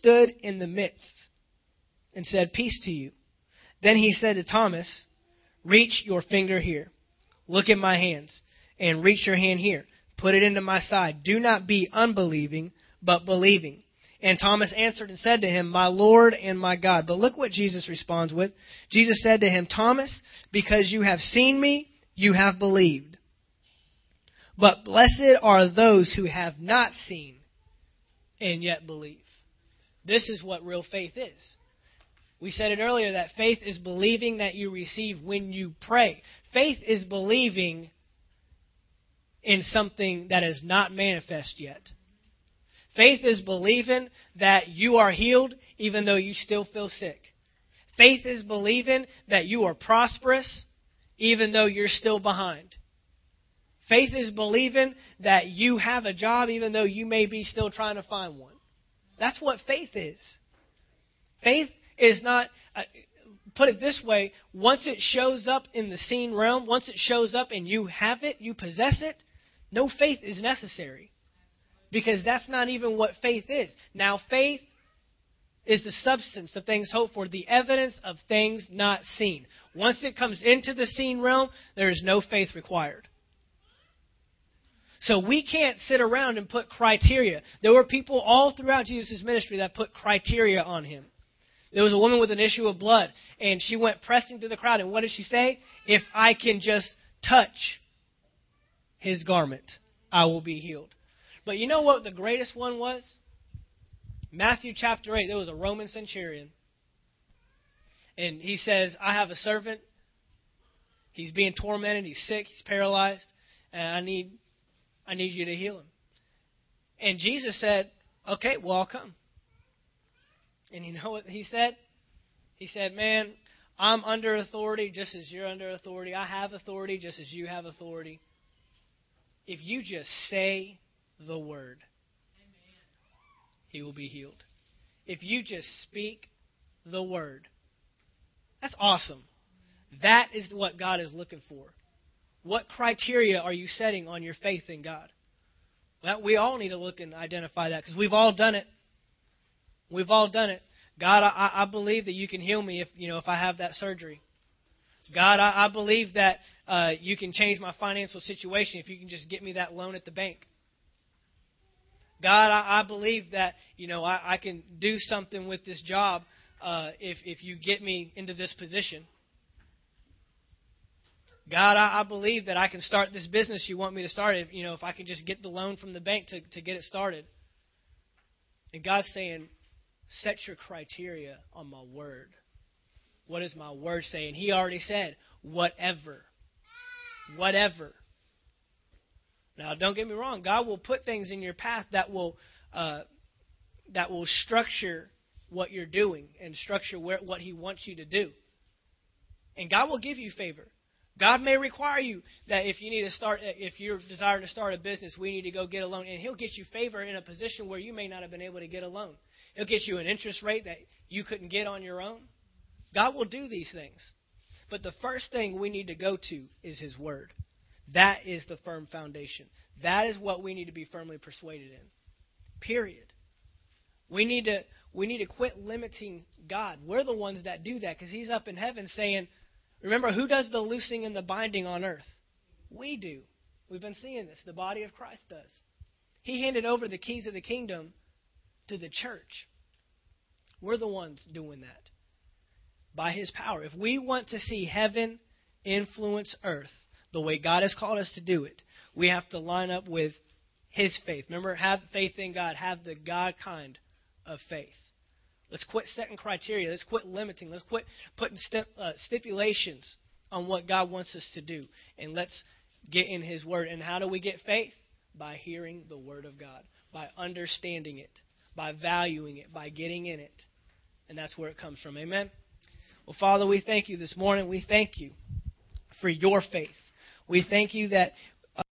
stood in the midst and said, Peace to you. Then he said to Thomas, Reach your finger here. Look at my hands, and reach your hand here. Put it into my side. Do not be unbelieving, but believing. And Thomas answered and said to him, My Lord and my God. But look what Jesus responds with. Jesus said to him, Thomas, because you have seen me, you have believed. But blessed are those who have not seen and yet believe. This is what real faith is. We said it earlier that faith is believing that you receive when you pray. Faith is believing in something that is not manifest yet. Faith is believing that you are healed even though you still feel sick. Faith is believing that you are prosperous even though you're still behind. Faith is believing that you have a job even though you may be still trying to find one. That's what faith is. Faith is not, uh, put it this way, once it shows up in the seen realm, once it shows up and you have it, you possess it, no faith is necessary. Because that's not even what faith is. Now, faith is the substance of things hoped for, the evidence of things not seen. Once it comes into the seen realm, there is no faith required. So we can't sit around and put criteria. There were people all throughout Jesus' ministry that put criteria on him. There was a woman with an issue of blood, and she went pressing through the crowd, and what did she say? If I can just touch his garment, I will be healed. But you know what the greatest one was? Matthew chapter 8, there was a Roman centurion. And he says, I have a servant. He's being tormented. He's sick. He's paralyzed. And I need, I need you to heal him. And Jesus said, Okay, well, I'll come. And you know what he said? He said, Man, I'm under authority just as you're under authority. I have authority just as you have authority. If you just say the word, he will be healed. If you just speak the word, that's awesome. That is what God is looking for. What criteria are you setting on your faith in God? Well, we all need to look and identify that because we've all done it. We've all done it. God, I, I believe that you can heal me if you know if I have that surgery. God, I, I believe that uh, you can change my financial situation if you can just get me that loan at the bank. God, I, I believe that you know I, I can do something with this job uh, if if you get me into this position. God, I, I believe that I can start this business you want me to start. If you know, if I can just get the loan from the bank to to get it started. And God's saying, set your criteria on my word. What does my word say? And He already said, whatever, whatever. Now, don't get me wrong. God will put things in your path that will uh, that will structure what you're doing and structure where, what He wants you to do. And God will give you favor. God may require you that if you need to start, if you're desiring to start a business, we need to go get a loan, and He'll get you favor in a position where you may not have been able to get a loan. He'll get you an interest rate that you couldn't get on your own. God will do these things. But the first thing we need to go to is His Word. That is the firm foundation. That is what we need to be firmly persuaded in. Period. We need to we need to quit limiting God. We're the ones that do that because He's up in heaven saying, "Remember, who does the loosing and the binding on earth? We do. We've been seeing this. The body of Christ does. He handed over the keys of the kingdom to the church. We're the ones doing that by His power. If we want to see heaven influence earth the way God has called us to do it, we have to line up with His faith. Remember, have faith in God, have the God kind of faith. Let's quit setting criteria. Let's quit limiting. Let's quit putting stip, uh, stipulations on what God wants us to do. And let's get in His Word. And how do we get faith? By hearing the Word of God, by understanding it, by valuing it, by getting in it. And that's where it comes from. Amen? Well, Father, we thank you this morning. We thank you for your faith. We thank you that